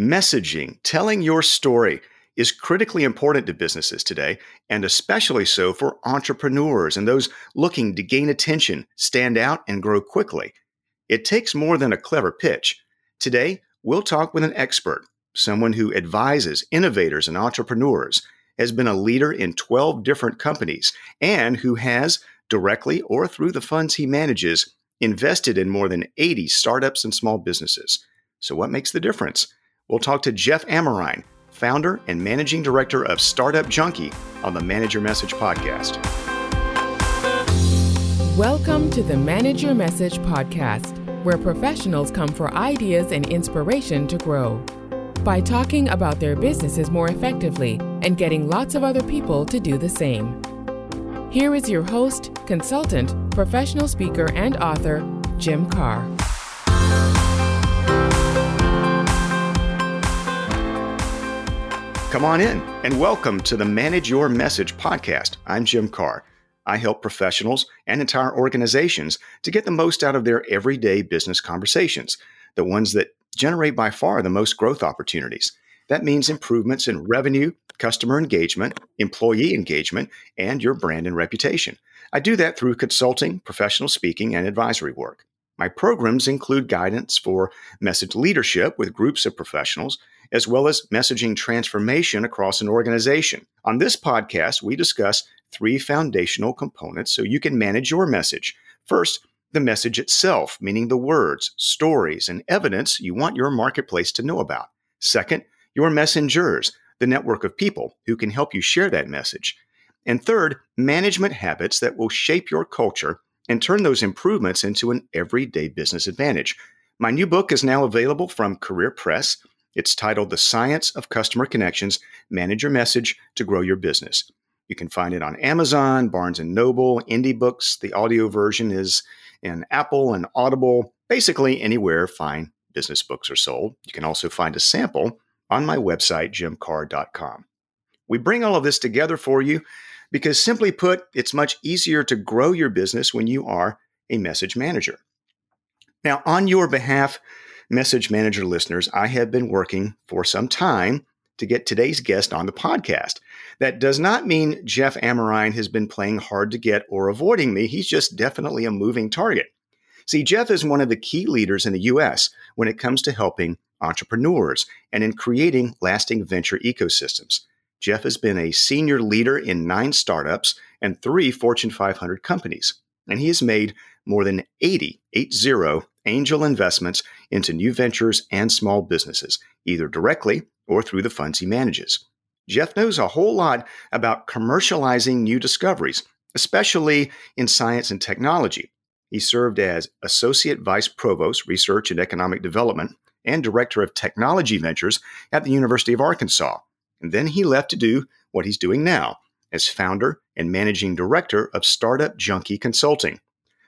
Messaging, telling your story, is critically important to businesses today, and especially so for entrepreneurs and those looking to gain attention, stand out, and grow quickly. It takes more than a clever pitch. Today, we'll talk with an expert, someone who advises innovators and entrepreneurs, has been a leader in 12 different companies, and who has, directly or through the funds he manages, invested in more than 80 startups and small businesses. So, what makes the difference? We'll talk to Jeff Amerine, founder and managing director of Startup Junkie, on the Manage Your Message podcast. Welcome to the Manage Your Message podcast, where professionals come for ideas and inspiration to grow. By talking about their businesses more effectively and getting lots of other people to do the same. Here is your host, consultant, professional speaker, and author, Jim Karrh. Come on in and welcome to the Manage Your Message podcast. I'm Jim Karrh. I help professionals and entire organizations to get the most out of their everyday business conversations, the ones that generate by far the most growth opportunities. That means improvements in revenue, customer engagement, employee engagement, and your brand and reputation. I do that through consulting, professional speaking, and advisory work. My programs include guidance for message leadership with groups of professionals as well as messaging transformation across an organization. On this podcast, we discuss three foundational components so you can manage your message. First, the message itself, meaning the words, stories, and evidence you want your marketplace to know about. Second, your messengers, the network of people who can help you share that message. And third, management habits that will shape your culture and turn those improvements into an everyday business advantage. My new book is now available from Career Press. It's titled The Science of Customer Connections Manage Your Message to Grow Your Business. You can find it on Amazon, Barnes and Noble, Indie Books. The audio version is in Apple and Audible, basically anywhere fine business books are sold. You can also find a sample on my website, jimkarrh.com. We bring all of this together for you because, simply put, it's much easier to grow your business when you are a message manager. Now, on your behalf, Message Manager listeners, I have been working for some time to get today's guest on the podcast. That does not mean Jeff Amerine has been playing hard to get or avoiding me. He's just definitely a moving target. See, Jeff is one of the key leaders in the US when it comes to helping entrepreneurs and in creating lasting venture ecosystems. Jeff has been a senior leader in nine startups and three Fortune 500 companies, and he has made more than 80, 80 angel investments into new ventures and small businesses, either directly or through the funds he manages. Jeff knows a whole lot about commercializing new discoveries, especially in science and technology. He served as Associate Vice Provost, Research and Economic Development, and Director of Technology Ventures at the University of Arkansas. And then he left to do what he's doing now as founder and managing director of Startup Junkie Consulting.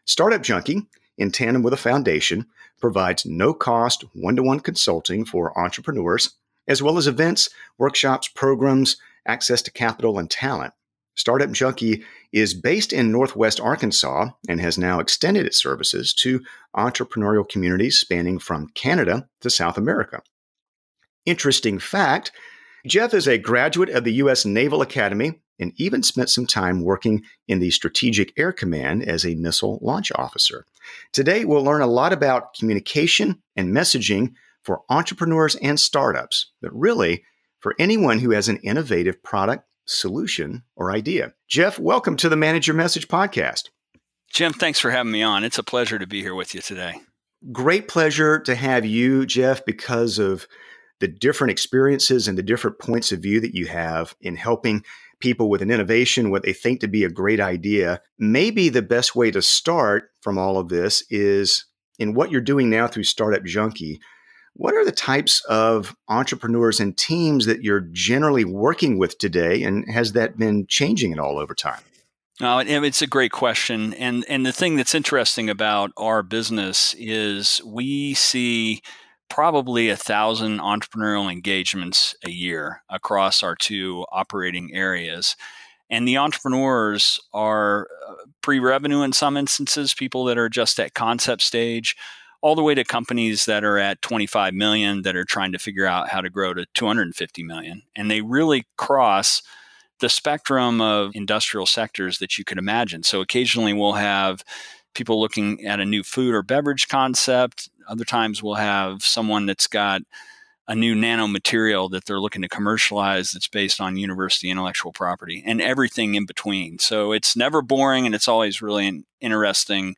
Startup Junkie in tandem with a foundation, provides no cost one to one consulting for entrepreneurs, as well as events, workshops, programs, access to capital, and talent. Startup Junkie is based in Northwest Arkansas and has now extended its services to entrepreneurial communities spanning from Canada to South America. Interesting fact Jeff is a graduate of the U.S. Naval Academy and even spent some time working in the Strategic Air Command as a missile launch officer. Today, we'll learn a lot about communication and messaging for entrepreneurs and startups, but really for anyone who has an innovative product, solution, or idea. Jeff, welcome to the Manage Your Message podcast. Jim, thanks for having me on. It's a pleasure to be here with you today. Great pleasure to have you, Jeff, because of the different experiences and the different points of view that you have in helping people with an innovation, what they think to be a great idea. Maybe the best way to start from all of this is in what you're doing now through Startup Junkie. What are the types of entrepreneurs and teams that you're generally working with today? And has that been changing at all over time? Uh, no, it's a great question. And, and the thing that's interesting about our business is we see probably a thousand entrepreneurial engagements a year across our two operating areas. And the entrepreneurs are uh, pre revenue in some instances, people that are just at concept stage, all the way to companies that are at 25 million that are trying to figure out how to grow to 250 million. And they really cross the spectrum of industrial sectors that you could imagine. So occasionally we'll have people looking at a new food or beverage concept. Other times we'll have someone that's got a new nanomaterial that they're looking to commercialize that's based on university intellectual property and everything in between. So it's never boring and it's always really an interesting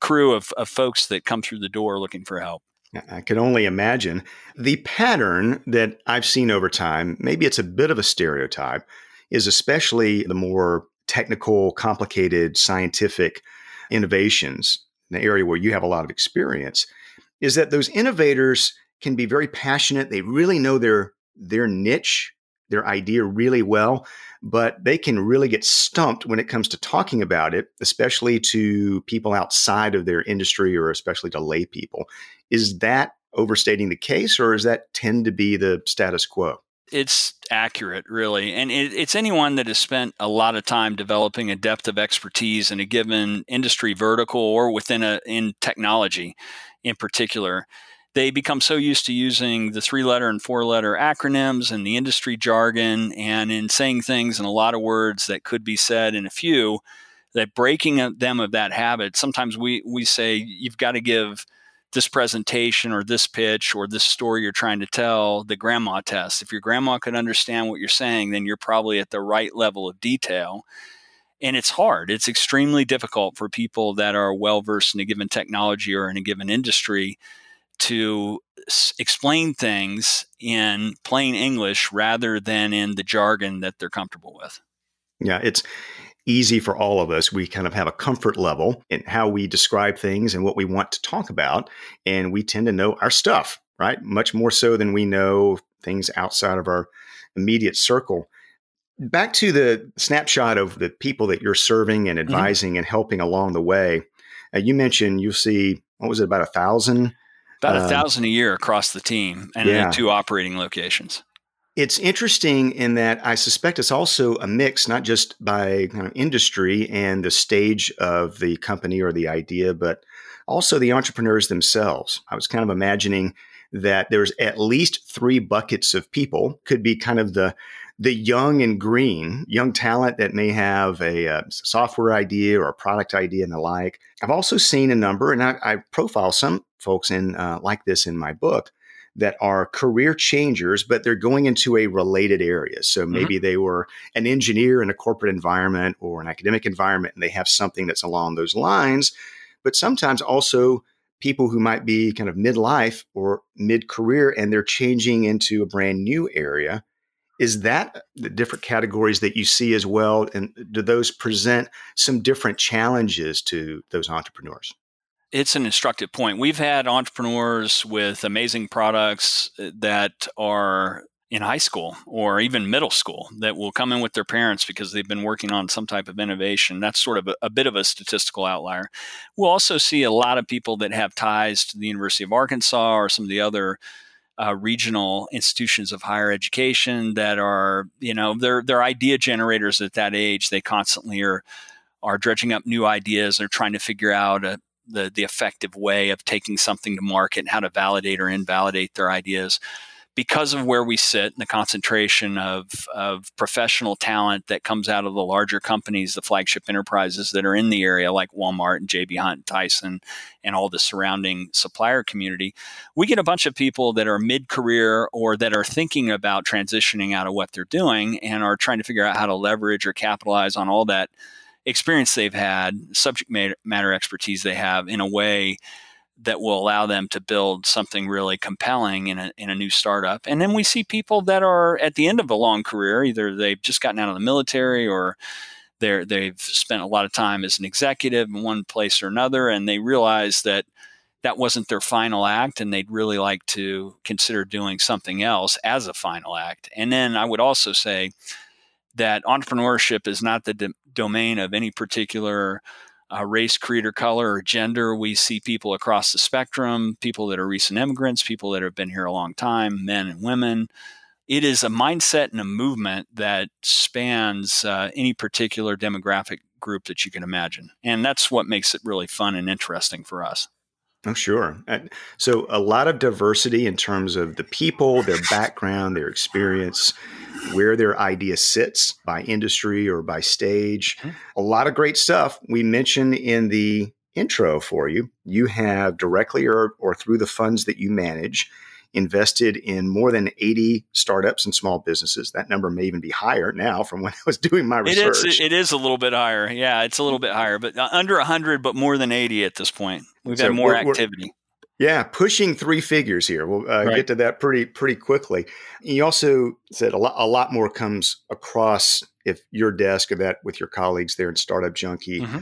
crew of, of folks that come through the door looking for help. I can only imagine the pattern that I've seen over time. Maybe it's a bit of a stereotype, is especially the more technical, complicated, scientific innovations, in the area where you have a lot of experience, is that those innovators can be very passionate. They really know their their niche, their idea really well, but they can really get stumped when it comes to talking about it, especially to people outside of their industry or especially to lay people. Is that overstating the case, or does that tend to be the status quo? it's accurate, really. And it, it's anyone that has spent a lot of time developing a depth of expertise in a given industry vertical or within a in technology in particular. They become so used to using the three letter and four letter acronyms and the industry jargon and in saying things in a lot of words that could be said in a few that breaking them of that habit, sometimes we, we say you've got to give this presentation or this pitch or this story you're trying to tell the grandma test. If your grandma could understand what you're saying, then you're probably at the right level of detail. And it's hard. It's extremely difficult for people that are well versed in a given technology or in a given industry to s- explain things in plain English rather than in the jargon that they're comfortable with. Yeah, it's easy for all of us. We kind of have a comfort level in how we describe things and what we want to talk about. And we tend to know our stuff, right? Much more so than we know things outside of our immediate circle. Back to the snapshot of the people that you're serving and mm-hmm. advising mm-hmm. and helping along the way. Uh, you mentioned you see, what was it, about a thousand? About a um, thousand a year across the team and yeah. in two operating locations. It's interesting in that I suspect it's also a mix, not just by kind of industry and the stage of the company or the idea, but also the entrepreneurs themselves. I was kind of imagining that there's at least three buckets of people. Could be kind of the the young and green, young talent that may have a, a software idea or a product idea and the like. I've also seen a number, and I, I profile some folks in uh, like this in my book that are career changers, but they're going into a related area. So mm-hmm. maybe mm-hmm. they were an engineer in a corporate environment or an academic environment, and they have something that's along those lines. But sometimes also people who might be kind of midlife or mid career and they're changing into a brand new area. Is that the different categories that you see as well? And do those present some different challenges to those entrepreneurs? it's an instructive point. We've had entrepreneurs with amazing products uh, that are in high school or even middle school that will come in with their parents because they've been working on some type of innovation. That's sort of a, a, bit of a statistical outlier. We'll also see a lot of people that have ties to the University of Arkansas or some of the other uh, regional institutions of higher education that are, you know, they're they're idea generators at that age. They constantly are are dredging up new ideas. They're trying to figure out a, the the effective way of taking something to market and how to validate or invalidate their ideas because of where we sit and the concentration of, of professional talent that comes out of the larger companies, the flagship enterprises that are in the area, like Walmart and JB Hunt and Tyson and all the surrounding supplier community, we get a bunch of people that are mid career or that are thinking about transitioning out of what they're doing and are trying to figure out how to leverage or capitalize on all that experience they've had, subject matter expertise they have in a way that will allow them to build something really compelling in a, in a new startup. And then we see people that are at the end of a long career, either they've just gotten out of the military or they're, they've spent a lot of time as an executive in one place or another, and they realize that that wasn't their final act and they'd really like to consider doing something else as a final act. And then I would also say that entrepreneurship is not the domain of any particular uh, race, creed, or color or gender. We see people across the spectrum, people that are recent immigrants, people that have been here a long time, men and women. It is a mindset and a movement that spans uh, any particular demographic group that you can imagine. And that's what makes it really fun and interesting for us. Oh, sure. So, a lot of diversity in terms of the people, their background, their experience, where their idea sits by industry or by stage. Mm-hmm. A lot of great stuff. We mentioned in the intro for you, you have directly or, or through the funds that you manage invested in more than 80 startups and small businesses. That number may even be higher now from when I was doing my research. It is, it is a little bit higher. Yeah, it's a little bit higher, but uh, under 100, but more than 80 at this point. We've so had more we're, activity. Yeah, pushing three figures here. We'll uh, right. get to that pretty pretty quickly. You also said a lot, a lot more comes across if your desk or that with your colleagues there in Startup Junkie. Mm-hmm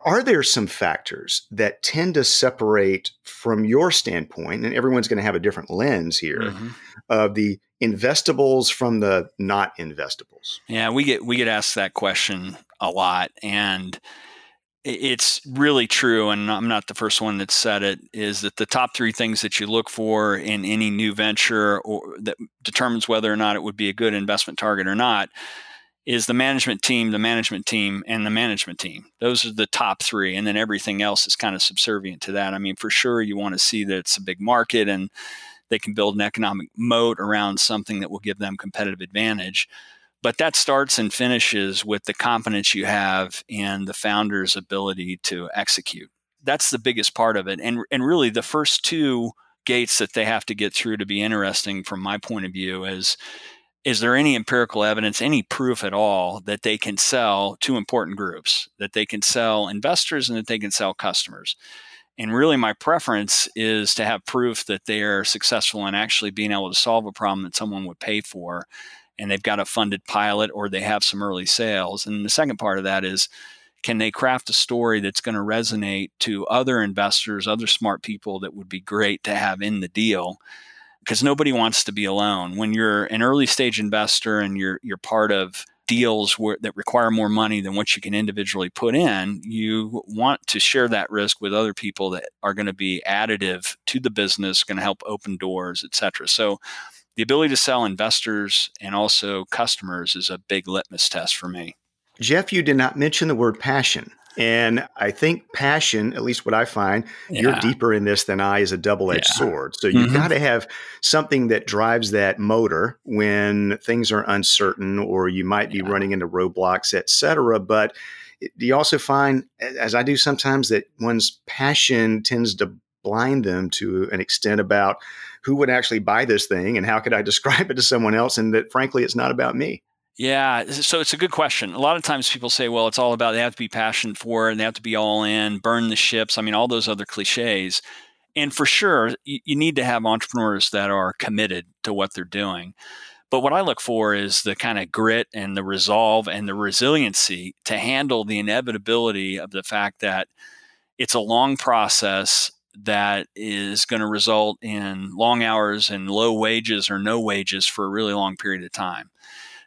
are there some factors that tend to separate from your standpoint, and everyone's going to have a different lens here, mm-hmm. of the investables from the not investables? Yeah, we get we get asked that question a lot, and it's really true. And I'm not the first one that said it. Is that the top three things that you look for in any new venture, or that determines whether or not it would be a good investment target or not? is the management team, the management team, and the management team. Those are the top three. And then everything else is kind of subservient to that. I mean, for sure, you want to see that it's a big market and they can build an economic moat around something that will give them competitive advantage. But that starts and finishes with the confidence you have in the founder's ability to execute. That's the biggest part of it. And, and really, the first two gates that they have to get through to be interesting from my point of view is is there any empirical evidence, any proof at all that they can sell to important groups, that they can sell investors and that they can sell customers? And really, my preference is to have proof that they are successful in actually being able to solve a problem that someone would pay for, and they've got a funded pilot or they have some early sales. And the second part of that is, can they craft a story that's going to resonate to other investors, other smart people that would be great to have in the deal? because nobody wants to be alone. When you're an early stage investor and you're you're part of deals where, that require more money than what you can individually put in, you want to share that risk with other people that are going to be additive to the business, going to help open doors, et cetera. So the ability to sell investors and also customers is a big litmus test for me. Jeff, you did not mention the word passion. And I think passion, at least what I find, yeah. you're deeper in this than I, is a double edged yeah. sword. So you've mm-hmm. got to have something that drives that motor when things are uncertain or you might be yeah. running into roadblocks, et cetera. But do you also find, as I do sometimes, that one's passion tends to blind them to an extent about who would actually buy this thing and how could I describe it to someone else? And that frankly, it's not about me. Yeah, so it's a good question. A lot of times people say, well, it's all about they have to be passionate for it and they have to be all in, burn the ships. I mean, all those other cliches. And for sure, you, you need to have entrepreneurs that are committed to what they're doing. But what I look for is the kind of grit and the resolve and the resiliency to handle the inevitability of the fact that it's a long process that is going to result in long hours and low wages or no wages for a really long period of time.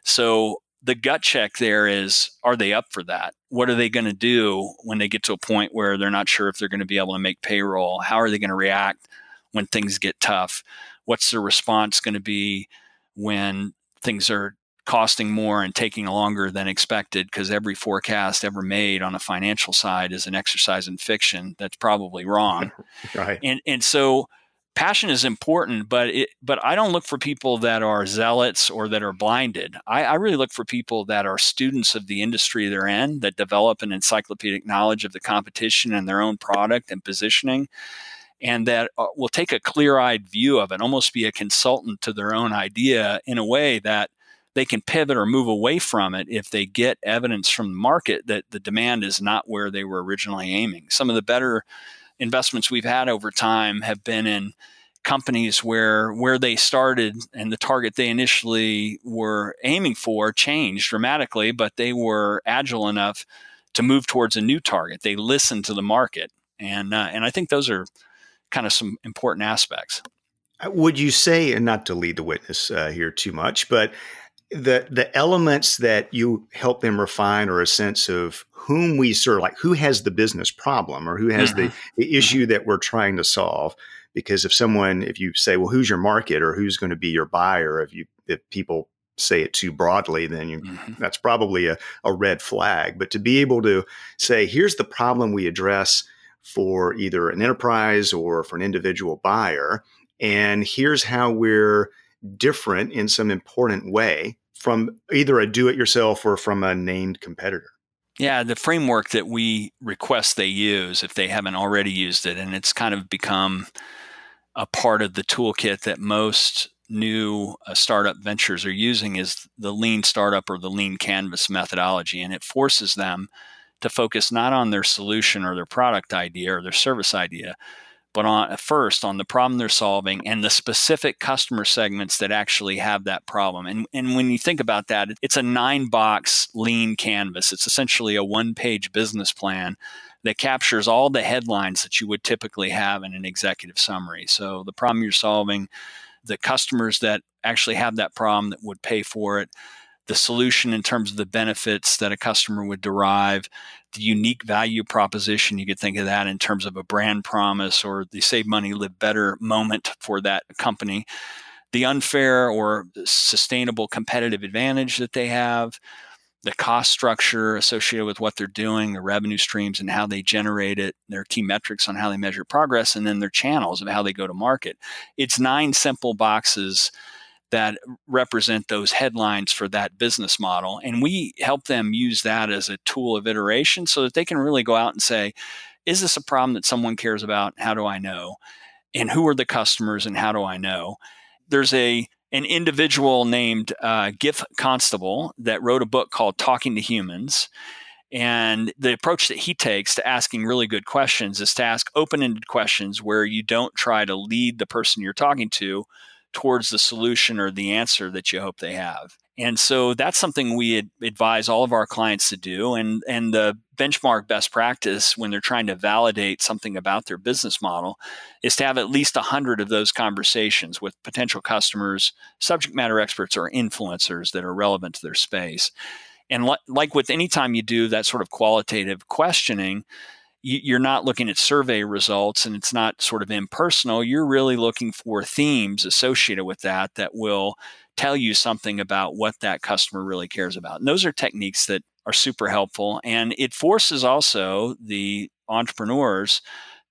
So the gut check there is are they up for that? What are they going to do when they get to a point where they're not sure if they're going to be able to make payroll? How are they going to react when things get tough? What's their response going to be when things are costing more and taking longer than expected because every forecast ever made on the financial side is an exercise in fiction that's probably wrong. right. And and so passion is important, but it, but I don't look for people that are zealots or that are blinded. I, I, really look for people that are students of the industry they're in, that develop an encyclopedic knowledge of the competition and their own product and positioning, and that uh, will take a clear-eyed view of it, almost be a consultant to their own idea in a way that they can pivot or move away from it if they get evidence from the market that the demand is not where they were originally aiming. Some of the better investments we've had over time have been in companies where where they started and the target they initially were aiming for changed dramatically, but they were agile enough to move towards a new target. They listened to the market, and uh, and I think those are kind of some important aspects. Uh, would you say, and not to lead the witness uh, here too much, but the the elements that you help them refine are a sense of whom we serve, like who has the business problem or who has mm-hmm. the, the mm-hmm. issue that we're trying to solve. Because if someone, if you say, well, who's your market or who's going to be your buyer, if you if people say it too broadly, then you, mm-hmm. that's probably a, a red flag. But to be able to say, here's the problem we address for either an enterprise or for an individual buyer. And here's how we're different in some important way from either a do it yourself or from a named competitor. Yeah, the framework that we request they use if they haven't already used it, and it's kind of become a part of the toolkit that most new uh, startup ventures are using is the lean startup or the lean canvas methodology. And it forces them to focus not on their solution or their product idea or their service idea, but on uh, first on the problem they're solving and the specific customer segments that actually have that problem. And, and when you think about that, it's a nine box lean canvas. It's essentially a one page business plan that captures all the headlines that you would typically have in an executive summary. So the problem you're solving, the customers that actually have that problem that would pay for it, the solution in terms of the benefits that a customer would derive, the unique value proposition. You could think of that in terms of a brand promise or the save money, live better moment for that company, the unfair or sustainable competitive advantage that they have, the cost structure associated with what they're doing, the revenue streams and how they generate it, their key metrics on how they measure progress, and then their channels of how they go to market. It's nine simple boxes that represent those headlines for that business model. And we help them use that as a tool of iteration so that they can really go out and say, is this a problem that someone cares about? How do I know? And who are the customers and how do I know? There's a an individual named uh, Giff Constable that wrote a book called Talking to Humans. And the approach that he takes to asking really good questions is to ask open ended questions where you don't try to lead the person you're talking to towards the solution or the answer that you hope they have. And so that's something we advise all of our clients to do. And, and the benchmark best practice when they're trying to validate something about their business model is to have at least 100 of those conversations with potential customers, subject matter experts, or influencers that are relevant to their space. And like with any time you do that sort of qualitative questioning, you're not looking at survey results and it's not sort of impersonal. You're really looking for themes associated with that that will tell you something about what that customer really cares about. And those are techniques that are super helpful. And it forces also the entrepreneurs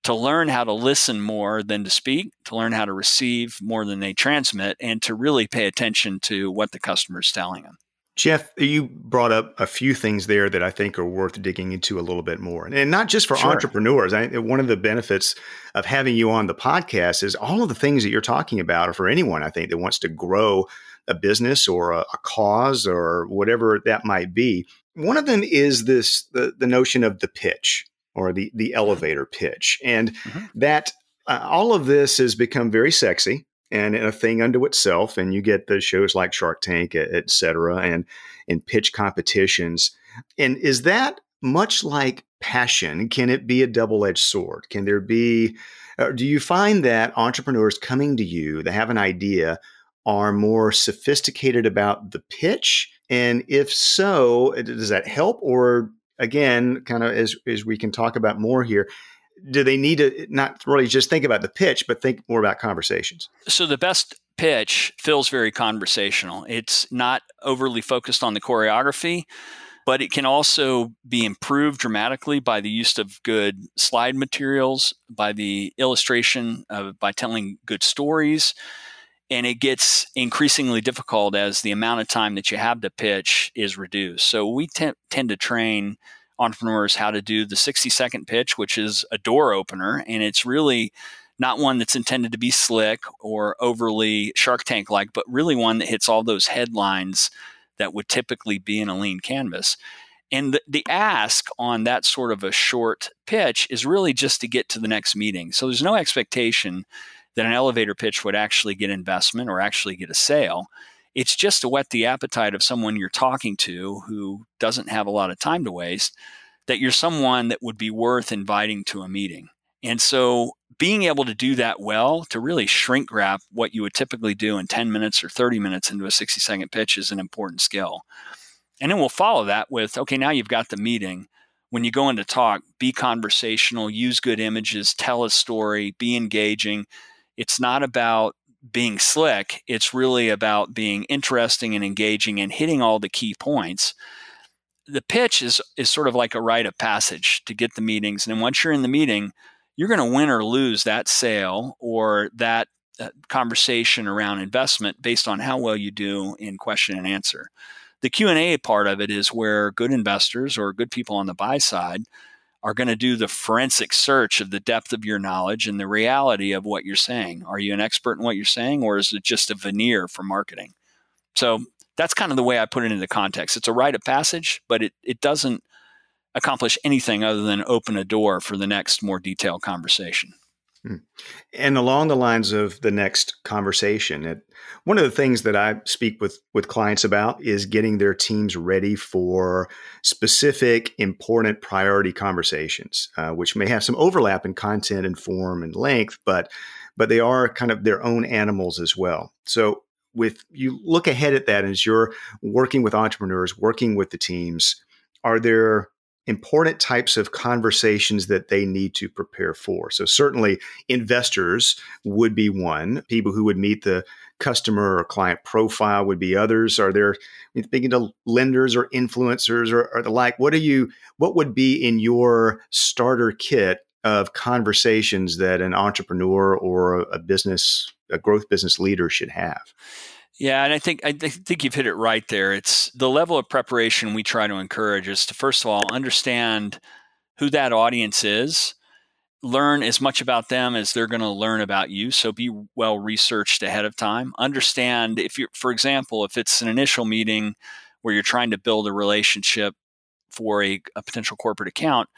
to learn how to listen more than to speak, to learn how to receive more than they transmit, and to really pay attention to what the customer is telling them. Jeff, you brought up a few things there that I think are worth digging into a little bit more. And not just for sure. entrepreneurs. I, one of the benefits of having you on the podcast is all of the things that you're talking about are for anyone, I think, that wants to grow a business or a, a cause or whatever that might be. One of them is this the, the notion of the pitch or the, the elevator pitch. And mm-hmm. that uh, all of this has become very sexy and a thing unto itself. And you get the shows like Shark Tank, et cetera, and and pitch competitions. And is that much like passion? Can it be a double edged sword? Can there be? Uh, do you find that entrepreneurs coming to you that have an idea are more sophisticated about the pitch? And if so, does that help? Or again, kind of as as we can talk about more here, do they need to not really just think about the pitch, but think more about conversations? So the best pitch feels very conversational. It's not overly focused on the choreography, but it can also be improved dramatically by the use of good slide materials, by the illustration, of, by telling good stories. And it gets increasingly difficult as the amount of time that you have to pitch is reduced. So we te- tend to train entrepreneurs how to do the 60 second pitch, which is a door opener. And it's really not one that's intended to be slick or overly Shark Tank like, but really one that hits all those headlines that would typically be in a lean canvas. And the, the, ask on that sort of a short pitch is really just to get to the next meeting. So there's no expectation that an elevator pitch would actually get investment or actually get a sale. It's just to whet the appetite of someone you're talking to who doesn't have a lot of time to waste, that you're someone that would be worth inviting to a meeting. And so being able to do that well, to really shrink wrap what you would typically do in 10 minutes or 30 minutes into a 60 second pitch is an important skill. And then we'll follow that with okay, now you've got the meeting. When you go into talk, be conversational, use good images, tell a story, be engaging. It's not about being slick. It's really about being interesting and engaging and hitting all the key points. the pitch is is sort of like a rite of passage to get the meetings, and then once you're in the meeting, you're going to win or lose that sale or that uh, conversation around investment based on how well you do in question and answer. The Q&A part of it is where good investors or good people on the buy side are going to do the forensic search of the depth of your knowledge and the reality of what you're saying. Are you an expert in what you're saying or is it just a veneer for marketing? So that's kind of the way I put it into context. It's a rite of passage, but it, it doesn't accomplish anything other than open a door for the next more detailed conversation. Hmm. And along the lines of the next conversation, it, one of the things that I speak with with clients about is getting their teams ready for specific, important, priority conversations, uh, which may have some overlap in content and form and length, but but they are kind of their own animals as well. So, with you look ahead at that as you're working with entrepreneurs, working with the teams, are there important types of conversations that they need to prepare for. So, certainly, investors would be one. People who would meet the customer or client profile would be others. Are there thinking to lenders or influencers or, or the like? What are you? What would be in your starter kit of conversations that an entrepreneur or a business, a growth business leader should have? Yeah, and I think I think you've hit it right there. It's the level of preparation we try to encourage is to first of all understand who that audience is, learn as much about them as they're going to learn about you. So be well researched ahead of time. Understand if you, for example, if it's an initial meeting where you're trying to build a relationship for a, a potential corporate account,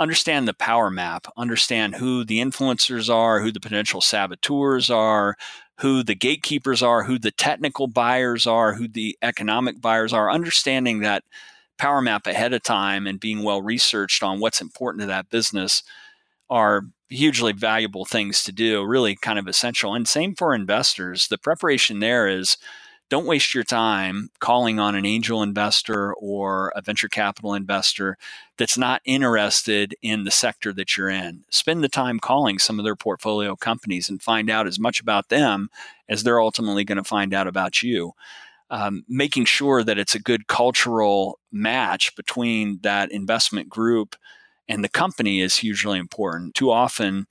understand the power map, understand who the influencers are, who the potential saboteurs are, who the gatekeepers are, who the technical buyers are, who the economic buyers are, understanding that power map ahead of time and being well researched on what's important to that business are hugely valuable things to do, really kind of essential. And same for investors. The preparation there is don't waste your time calling on an angel investor or a venture capital investor that's not interested in the sector that you're in. Spend the time calling some of their portfolio companies and find out as much about them as they're ultimately going to find out about you. Um, making sure that it's a good cultural match between that investment group and the company is hugely important. Too often,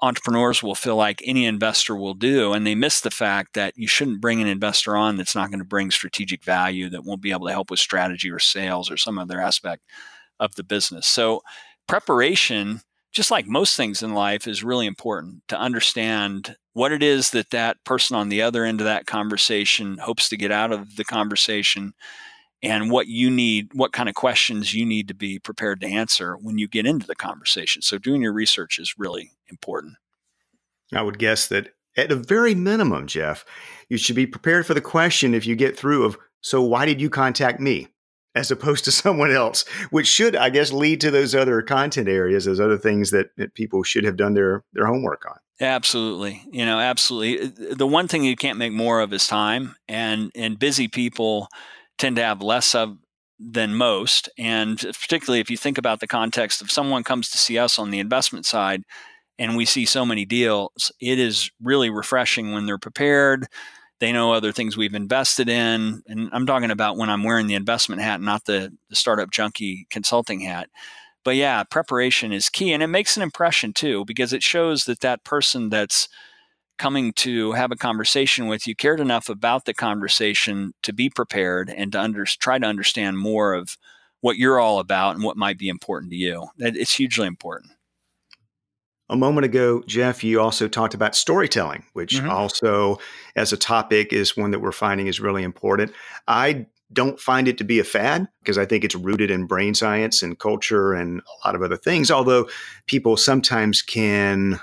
entrepreneurs will feel like any investor will do. And they miss the fact that you shouldn't bring an investor on that's not going to bring strategic value, that won't be able to help with strategy or sales or some other aspect of the business. So, preparation, just like most things in life, is really important to understand what it is that that person on the other end of that conversation hopes to get out of the conversation and what you need, what kind of questions you need to be prepared to answer when you get into the conversation. So, doing your research is really important. I would guess that at a very minimum, Jeff, you should be prepared for the question if you get through of, so why did you contact me? As opposed to someone else, which should, I guess, lead to those other content areas, those other things that, that people should have done their, their homework on. Absolutely. You know, absolutely. Uh, the one thing you can't make more of is time and and busy people tend to have less of than most. And particularly if you think about the context of someone comes to see us on the investment side and we see so many deals, it is really refreshing when they're prepared. They know other things we've invested in. And I'm talking about when I'm wearing the investment hat, not the, the startup junkie consulting hat. But yeah, preparation is key. And it makes an impression too, because it shows that that person that's coming to have a conversation with you cared enough about the conversation to be prepared and to under, try to understand more of what you're all about and what might be important to you. It's hugely important. A moment ago, Jeff, you also talked about storytelling, which mm-hmm. also, as a topic, is one that we're finding is really important. I don't find it to be a fad because I think it's rooted in brain science and culture and a lot of other things. Although people sometimes can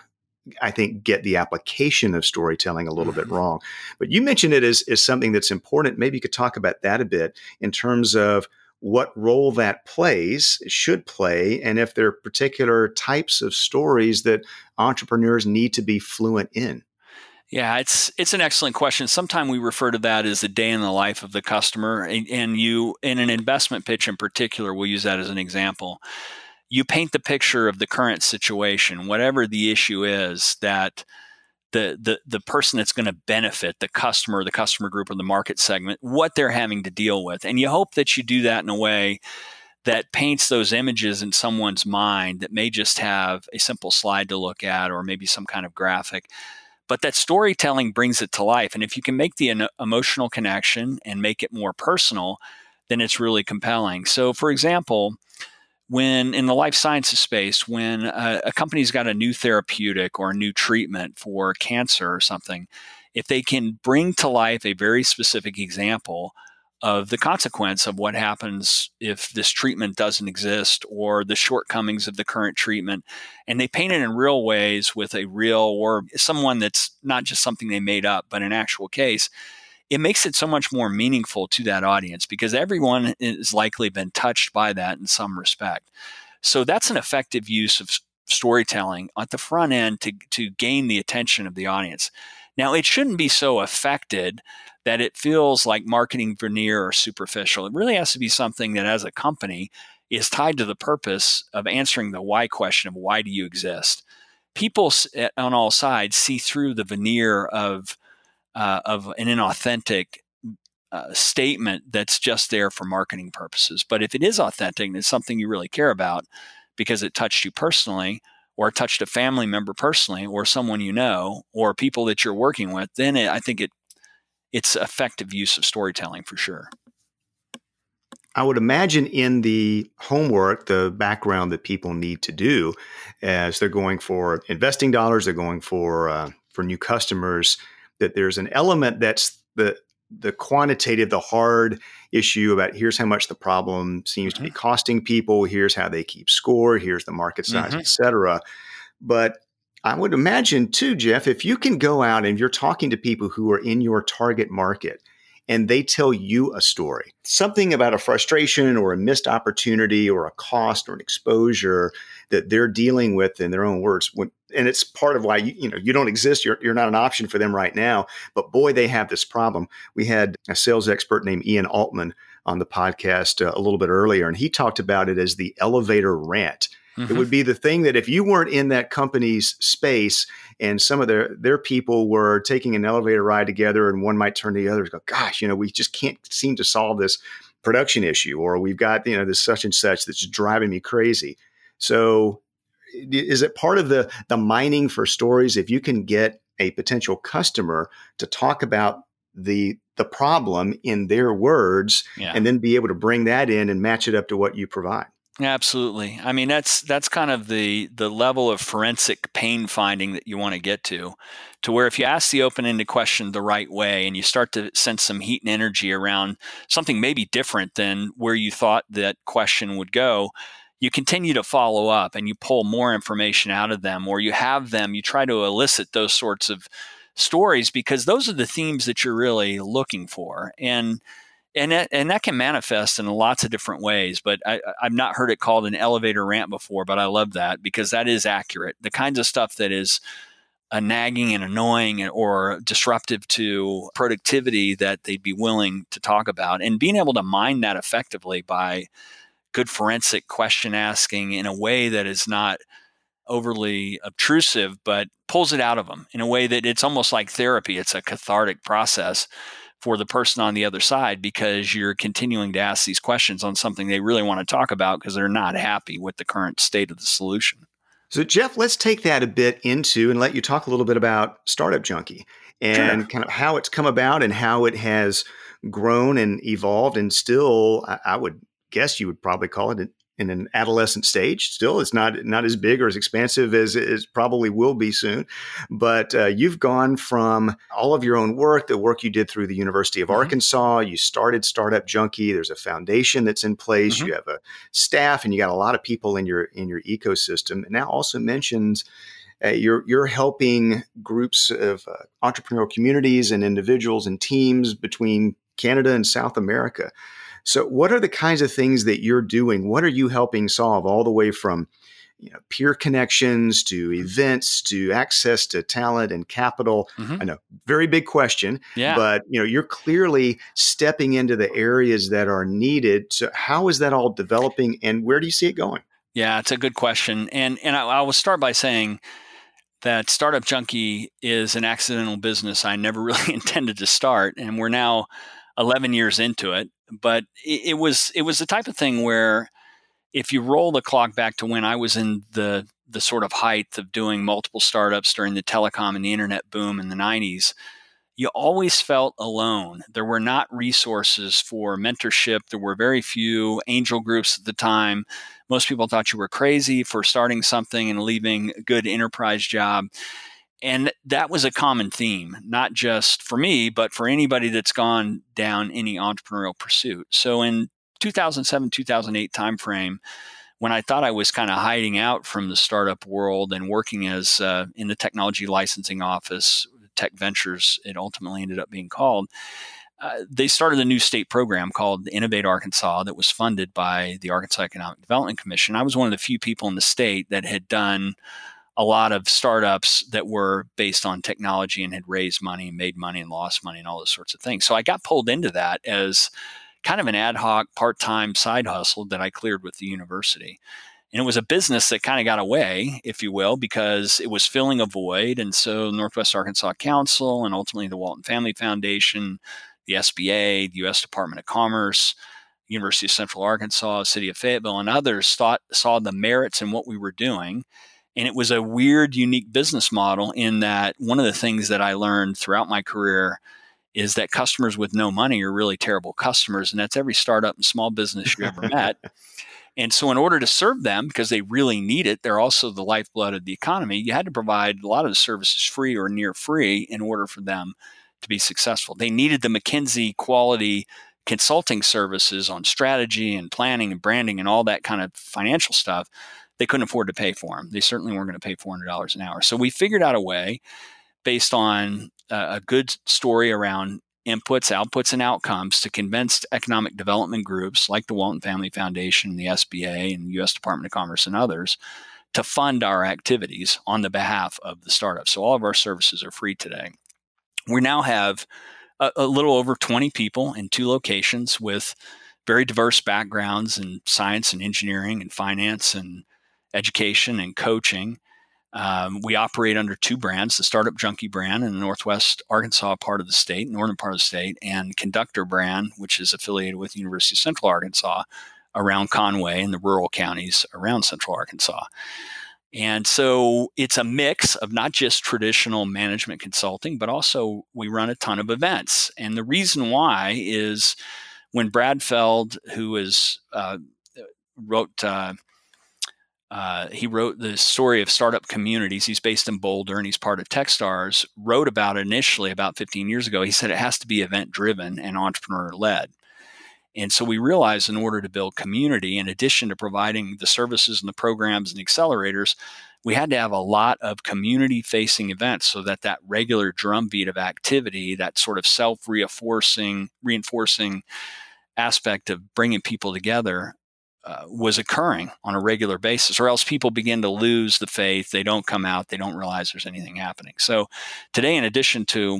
I think, get the application of storytelling a little bit mm-hmm. wrong. But you mentioned it as, as something that's important. Maybe you could talk about that a bit in terms of what role that plays, should play, and if there are particular types of stories that entrepreneurs need to be fluent in. Yeah, it's it's an excellent question. Sometimes we refer to that as the day in the life of the customer, and, and you in an investment pitch in particular, we'll use that as an example you paint the picture of the current situation, whatever the issue is that the the the person that's going to benefit the customer, the customer group, or the market segment, what they're having to deal with, and you hope that you do that in a way that paints those images in someone's mind that may just have a simple slide to look at or maybe some kind of graphic. But that storytelling brings it to life. And if you can make the emotional connection and make it more personal, then it's really compelling. So, for example, when in the life sciences space, when a, a company's got a new therapeutic or a new treatment for cancer or something, if they can bring to life a very specific example of the consequence of what happens if this treatment doesn't exist or the shortcomings of the current treatment. And they paint it in real ways with a real or someone that's not just something they made up, but an actual case. It makes it so much more meaningful to that audience because everyone has likely been touched by that in some respect. So that's an effective use of storytelling at the front end to, to gain the attention of the audience. Now, it shouldn't be so affected that it feels like marketing veneer or superficial. It really has to be something that, as a company, is tied to the purpose of answering the why question of why do you exist. People eh, on all sides see through the veneer of uh, of an inauthentic uh, statement that's just there for marketing purposes. But if it is authentic and it's something you really care about because it touched you personally, or touched a family member personally, or someone you know, or people that you're working with, then it, I think it it's effective use of storytelling for sure. I would imagine in the homework, the background that people need to do as they're going for investing dollars, they're going for uh, for new customers, that there's an element that's the the quantitative, the hard issue about here's how much the problem seems mm-hmm. to be mm-hmm. costing people, here's how they keep score, here's the market size, mm-hmm. et cetera. But I would imagine too, Jeff, if you can go out and you're talking to people who are in your target market and they tell you a story, something about a frustration or a missed opportunity or a cost or an exposure that they're dealing with in their own words. When, and it's part of why you, you know you don't exist. You're, you're not an option for them right now. But boy, they have this problem. We had a sales expert named Ian Altman on the podcast uh, a little bit earlier, and he talked about it as the elevator rant Mm-hmm. It would be the thing that if you weren't in that company's space and some of their their people were taking an elevator ride together and one might turn to the other and go, gosh, you know, we just can't seem to solve this production issue or we've got, you know, this such and such that's driving me crazy. So is it part of the the mining for stories if you can get a potential customer to talk about the the problem in their words yeah. and then be able to bring that in and match it up to what you provide Absolutely. I mean, that's that's kind of the the level of forensic pain finding that you want to get to, to where if you ask the open-ended question the right way and you start to sense some heat and energy around something maybe different than where you thought that question would go, you continue to follow up and you pull more information out of them, or you have them, you try to elicit those sorts of stories because those are the themes that you're really looking for. And and that, and that can manifest in lots of different ways. But I, I've not heard it called an elevator rant before, but I love that because that is accurate. The kinds of stuff that is a nagging and annoying or disruptive to productivity that they'd be willing to talk about, and being able to mine that effectively by good forensic question asking in a way that is not overly obtrusive, but pulls it out of them in a way that it's almost like therapy. It's a cathartic process for the person on the other side because you're continuing to ask these questions on something they really want to talk about because they're not happy with the current state of the solution. So, Jeff, let's take that a bit into and let you talk a little bit about Startup Junkie and sure. kind of how it's come about and how it has grown and evolved. And still, I would guess you would probably call it in an adolescent stage. Still, it's not not as big or as expansive as it probably will be soon. But uh, you've gone from all of your own work, the work you did through the University of mm-hmm. Arkansas. You started Startup Junkie. There's a foundation that's in place. Mm-hmm. You have a staff, and you got a lot of people in your in your ecosystem. And now also mentions. Uh, you're you're helping groups of uh, entrepreneurial communities and individuals and teams between Canada and South America. So, what are the kinds of things that you're doing? What are you helping solve all the way from you know, peer connections to mm-hmm. events to access to talent and capital? Mm-hmm. I know, very big question, yeah. but you know, you're clearly stepping into the areas that are needed. So, how is that all developing, and where do you see it going? Yeah, it's a good question, and and I, I will start by saying that Startup Junkie is an accidental business I never really intended to start, and we're now 11 years into it but it, it, was it was the type of thing where if you roll the clock back to when I was in the the sort of height of doing multiple startups during the telecom and the internet boom in the 90s, you always felt alone. There were not resources for mentorship. There were very few angel groups at the time. Most people thought you were crazy for starting something and leaving a good enterprise job. And that was a common theme, not just for me, but for anybody that's gone down any entrepreneurial pursuit. So in 2007, 2008 timeframe, when I thought I was kind of hiding out from the startup world and working as uh, in the technology licensing office, Tech Ventures, it ultimately ended up being called. Uh, they started a new state program called Innovate Arkansas that was funded by the Arkansas Economic Development Commission. I was one of the few people in the state that had done a lot of startups that were based on technology and had raised money and made money and lost money and all those sorts of things. So I got pulled into that as kind of an ad hoc part time side hustle that I cleared with the university. And it was a business that kind of got away, if you will, because it was filling a void. And so Northwest Arkansas Council and ultimately the Walton Family Foundation, the SBA, the U.S. Department of Commerce, University of Central Arkansas, City of Fayetteville, and others thought saw the merits in what we were doing and it was a weird, unique business model in that one of the things that I learned throughout my career is that customers with no money are really terrible customers. And that's every startup and small business you ever met. And so, in order to serve them, because they really need it, they're also the lifeblood of the economy, you had to provide a lot of the services free or near free in order for them to be successful. They needed the McKinsey quality consulting services on strategy and planning and branding and all that kind of financial stuff they couldn't afford to pay for them. They certainly weren't going to pay $400 an hour. So we figured out a way based on a good story around inputs, outputs, and outcomes to convince economic development groups like the Walton Family Foundation, the SBA, and the U.S. Department of Commerce and others to fund our activities on the behalf of the startup. So all of our services are free today. We now have a, a little over 20 people in two locations with very diverse backgrounds in science and engineering and finance and education and coaching. Um, we operate under two brands the Startup Junkie brand in the Northwest Arkansas part of the state, northern part of the state, and Conductor brand, which is affiliated with University of Central Arkansas around Conway and the rural counties around Central Arkansas. And so it's a mix of not just traditional management consulting, but also we run a ton of events. And the reason why is when Brad Feld, who is uh, wrote uh, uh, he wrote the story of startup communities. He's based in Boulder and he's part of Techstars. Wrote about it initially about 15 years ago. He said it has to be event driven and entrepreneur led. And so we realized in order to build community, in addition to providing the services and the programs and accelerators, we had to have a lot of community facing events so that that regular drumbeat of activity, that sort of self reinforcing, reinforcing aspect of bringing people together uh, was occurring on a regular basis, or else people begin to lose the faith. They don't come out. They don't realize there's anything happening. So today, in addition to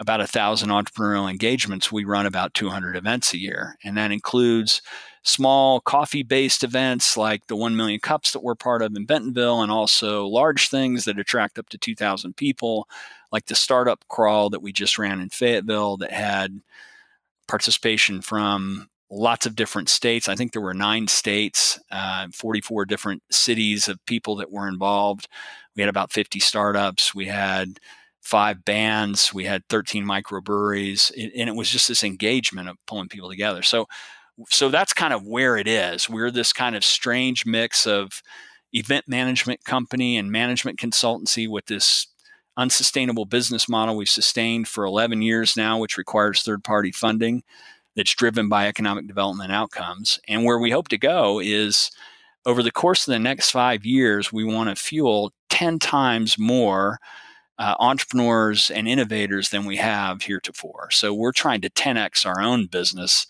about a thousand entrepreneurial engagements, we run about 200 events a year, and that includes small coffee-based events like the 1 million cups that we're part of in Bentonville, and also large things that attract up to 2,000 people, like the startup crawl that we just ran in Fayetteville that had participation from lots of different states. I think there were nine states, uh, 44 different cities of people that were involved. We had about 50 startups. We had five bands. We had 13 microbreweries, and it was just this engagement of pulling people together. So, so that's kind of where it is. We're this kind of strange mix of event management company and management consultancy with this unsustainable business model we've sustained for 11 years now, which requires third party funding that's driven by economic development outcomes. And where we hope to go is over the course of the next five years, we want to fuel 10 times more uh, entrepreneurs and innovators than we have heretofore. So we're trying to 10x our own business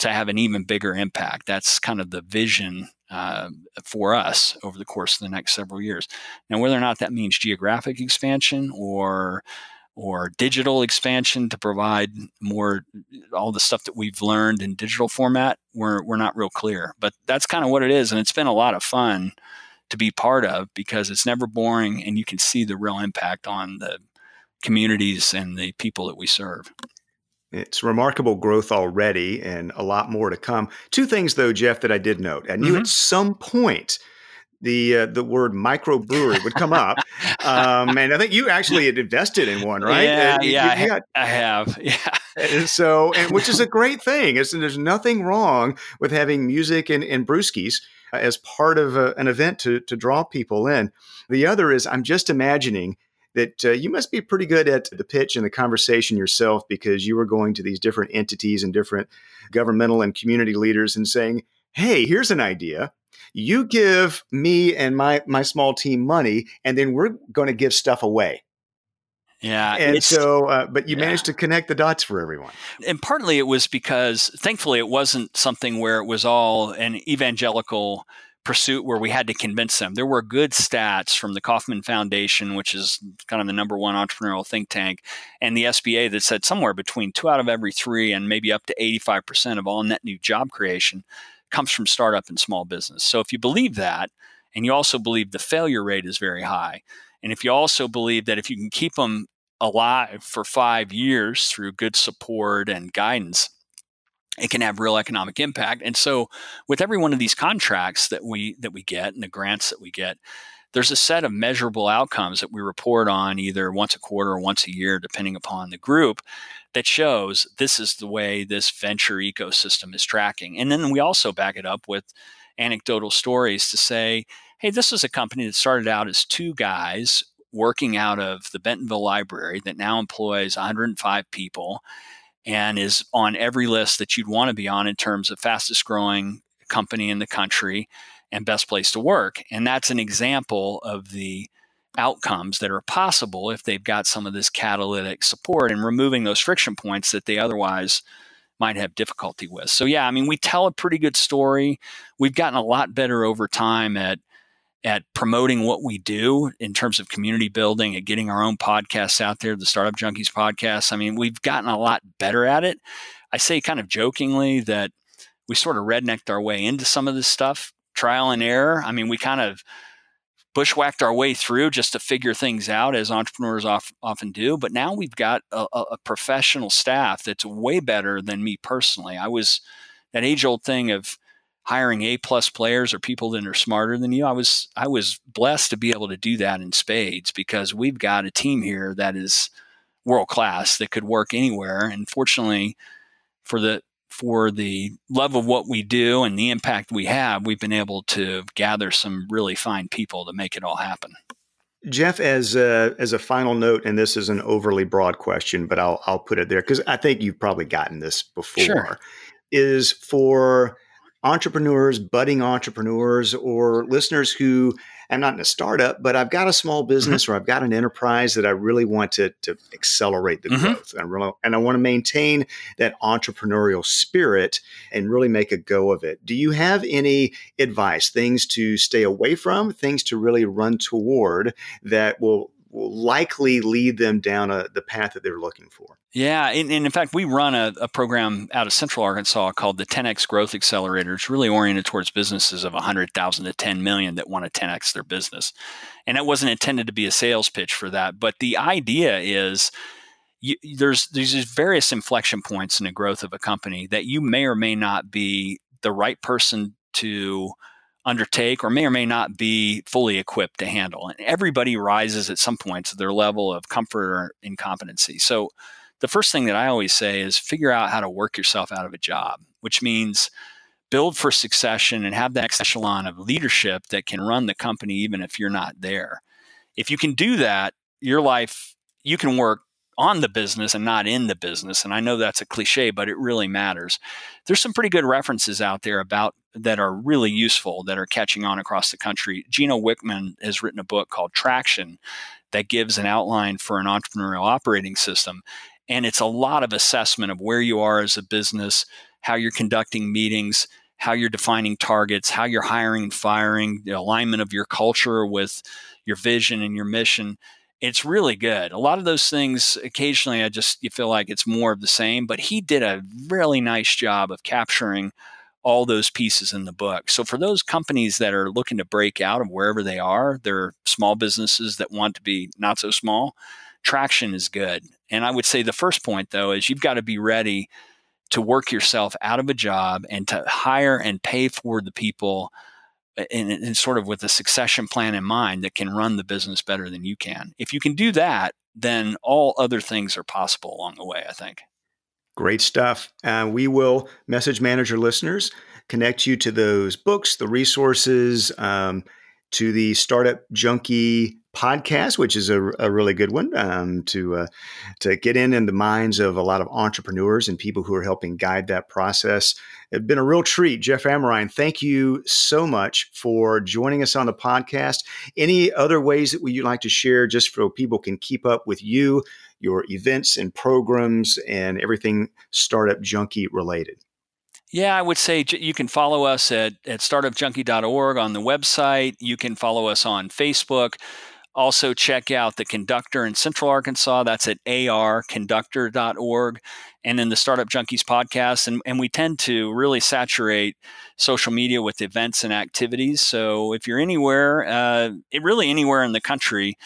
to have an even bigger impact. That's kind of the vision uh, for us over the course of the next several years. Now, whether or not that means geographic expansion or or digital expansion to provide more all the stuff that we've learned in digital format we're, we're not real clear but that's kind of what it is and it's been a lot of fun to be part of because it's never boring and you can see the real impact on the communities and the people that we serve It's remarkable growth already and a lot more to come. Two things, though, Jeff, that I did note. I knew mm-hmm. at some point the uh, the word microbrewery would come up, um, and I think you actually had invested in one, right? Yeah, uh, you, yeah, you got, I have. Yeah. And so, and which is a great thing. It's, there's nothing wrong with having music and, and brewskis as part of a, an event to to draw people in. The other is I'm just imagining that uh, you must be pretty good at the pitch and the conversation yourself because you were going to these different entities and different governmental and community leaders and saying, "Hey, here's an idea you give me and my my small team money and then we're going to give stuff away yeah. And so, uh, but you yeah. managed to connect the dots for everyone. And partly it was because, thankfully, it wasn't something where it was all an evangelical pursuit where we had to convince them. There were good stats from the Kauffman Foundation, which is kind of the number one entrepreneurial think tank, and the SBA that said somewhere between two out of every three and maybe up to 85% of all net new job creation comes from startup and small business. So if you believe that, and you also believe the failure rate is very high, and if you also believe that if you can keep them alive for five years through good support and guidance, it can have real economic impact. And so with every one of these contracts that we that we get and the grants that we get, there's a set of measurable outcomes that we report on either once a quarter or once a year, depending upon the group, that shows this is the way this venture ecosystem is tracking. And then we also back it up with anecdotal stories to say, hey, this is a company that started out as two guys working out of the Bentonville Library that now employs 105 people and is on every list that you'd want to be on in terms of fastest growing company in the country and best place to work. And that's an example of the outcomes that are possible if they've got some of this catalytic support and removing those friction points that they otherwise might have difficulty with. So yeah, I mean we tell a pretty good story. We've gotten a lot better over time at at promoting what we do in terms of community building at getting our own podcasts out there, the Startup Junkies podcast. I mean, we've gotten a lot better at it. I say kind of jokingly that we sort of rednecked our way into some of this stuff, trial and error. I mean, we kind of bushwhacked our way through just to figure things out as entrepreneurs often do. But now we've got a, a professional staff that's way better than me personally. I was that age old thing of hiring A plus players or people that are smarter than you. I was I was blessed to be able to do that in spades because we've got a team here that is world class that could work anywhere. And fortunately, for the for the love of what we do and the impact we have, we've been able to gather some really fine people to make it all happen. Jeff, as a, as a final note, and this is an overly broad question, but I'll I'll put it there because I think you've probably gotten this before. Sure. Is for entrepreneurs, budding entrepreneurs, or listeners who I'm not in a startup, but I've got a small mm-hmm. business mm-hmm. or I've got an enterprise that I really want to, to accelerate the mm-hmm. growth. And, really, and I want to maintain that entrepreneurial spirit and really make a go of it. Do you have any advice, things to stay away from, things to really run toward that will will likely lead them down a, the path that they're looking for. Yeah, and, and in fact, we run a, a, program out of Central Arkansas called the 10x Growth Accelerator. It's really oriented towards businesses of 100,000 to 10 million that want to 10x their business. And it wasn't intended to be a sales pitch for that, but the idea is. You, there's there's various inflection points in the growth of a company that you may or may not be the right person to undertake or may or may not be fully equipped to handle. And everybody rises at some point to their level of comfort or incompetency. So the first thing that I always say is figure out how to work yourself out of a job, which means build for succession and have that echelon of leadership that can run the company even if you're not there. If you can do that, your life, you can work on the business and not in the business. And I know that's a cliche, but it really matters. There's some pretty good references out there about that are really useful that are catching on across the country. Gino Wickman has written a book called Traction that gives an outline for an entrepreneurial operating system. And it's a lot of assessment of where you are as a business, how you're conducting meetings, how you're defining targets, how you're hiring and firing, the alignment of your culture with your vision and your mission it's really good. A lot of those things, occasionally, I just you feel like it's more of the same. But he did a really nice job of capturing all those pieces in the book. So for those companies that are looking to break out of wherever they are, they're small businesses that want to be not so small. traction is good. And I would say the first point, though, is you've got to be ready to work yourself out of a job and to hire and pay for the people and, and sort of with a succession plan in mind that can run the business better than you can. If you can do that, then all other things are possible along the way, I think. Great stuff. Uh, we will message manager listeners, connect you to those books, the resources, um, to the Startup Junkie podcast, which is a, a really good one um, to uh, to get in in the minds of a lot of entrepreneurs and people who are helping guide that process. It's been a real treat, Jeff Amerine. Thank you so much for joining us on the podcast. Any other ways that you'd like to share, just so people can keep up with you, your events and programs, and everything Startup Junkie related? Yeah, I would say you can follow us at, at startupjunkie.org on the website. You can follow us on Facebook. Also, check out the conductor in Central Arkansas. That's at arconductor.org. And then the Startup Junkies podcast. And, and we tend to really saturate social media with events and activities. So if you're anywhere, uh, really anywhere in the country,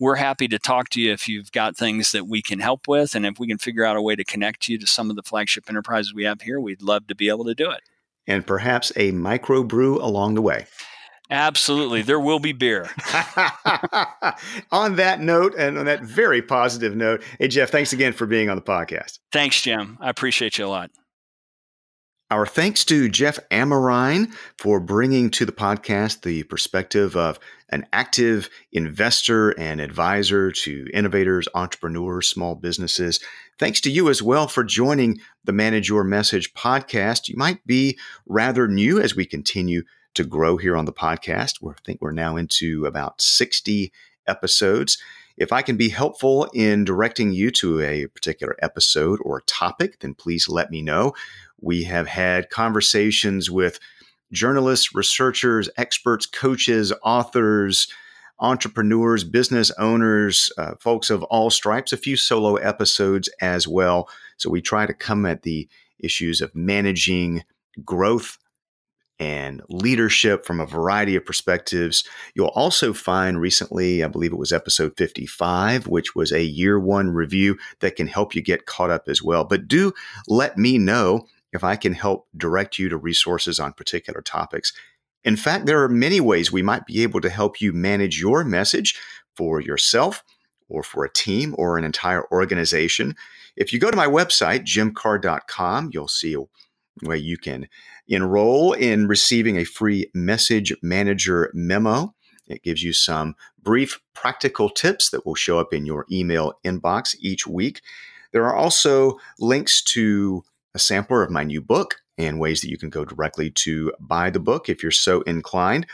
we're happy to talk to you if you've got things that we can help with. And if we can figure out a way to connect you to some of the flagship enterprises we have here, we'd love to be able to do it. And perhaps a microbrew along the way. Absolutely. There will be beer. on that note, and on that very positive note, hey, Jeff, thanks again for being on the podcast. Thanks, Jim. I appreciate you a lot. Our thanks to Jeff Amerine for bringing to the podcast the perspective of an active investor and advisor to innovators, entrepreneurs, small businesses. Thanks to you as well for joining the Manage Your Message podcast. You might be rather new as we continue to grow here on the podcast. We think we're now into about 60 episodes. If I can be helpful in directing you to a particular episode or topic, then please let me know. We have had conversations with journalists, researchers, experts, coaches, authors, entrepreneurs, business owners, uh, folks of all stripes, a few solo episodes as well. So we try to come at the issues of managing growth and leadership from a variety of perspectives. You'll also find recently, I believe it was episode 55, which was a year one review that can help you get caught up as well. But do let me know if I can help direct you to resources on particular topics. In fact, there are many ways we might be able to help you manage your message for yourself or for a team or an entire organization. If you go to my website, jimkarrh.com, you'll see way you can enroll in receiving a free message manager memo. It gives you some brief practical tips that will show up in your email inbox each week. There are also links to a sampler of my new book and ways that you can go directly to buy the book if you're so inclined.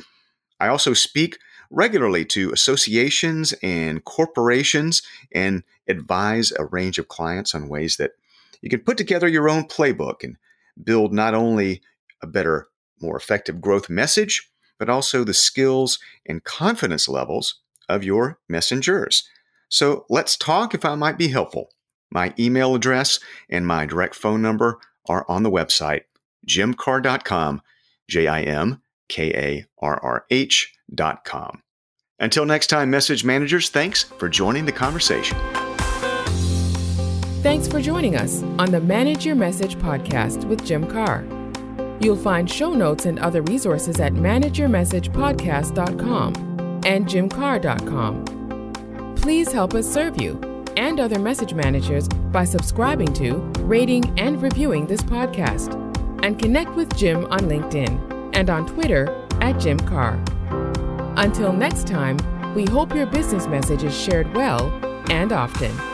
I also speak regularly to associations and corporations and advise a range of clients on ways that you can put together your own playbook and build not only a better, more effective growth message, but also the skills and confidence levels of your messengers. So let's talk if I might be helpful. My email address and my direct phone number are on the website, jimkarrh.com, J I M K A R R H.com. Until next time, message managers, thanks for joining the conversation. Thanks for joining us on the Manage Your Message podcast with Jim Karrh. You'll find show notes and other resources at manageyourmessagepodcast.com and jimkarrh.com. Please help us serve you and other message managers by subscribing to, rating, and reviewing this podcast. And connect with Jim on LinkedIn and on Twitter at Jim Karrh. Until next time, we hope your business message is shared well and often.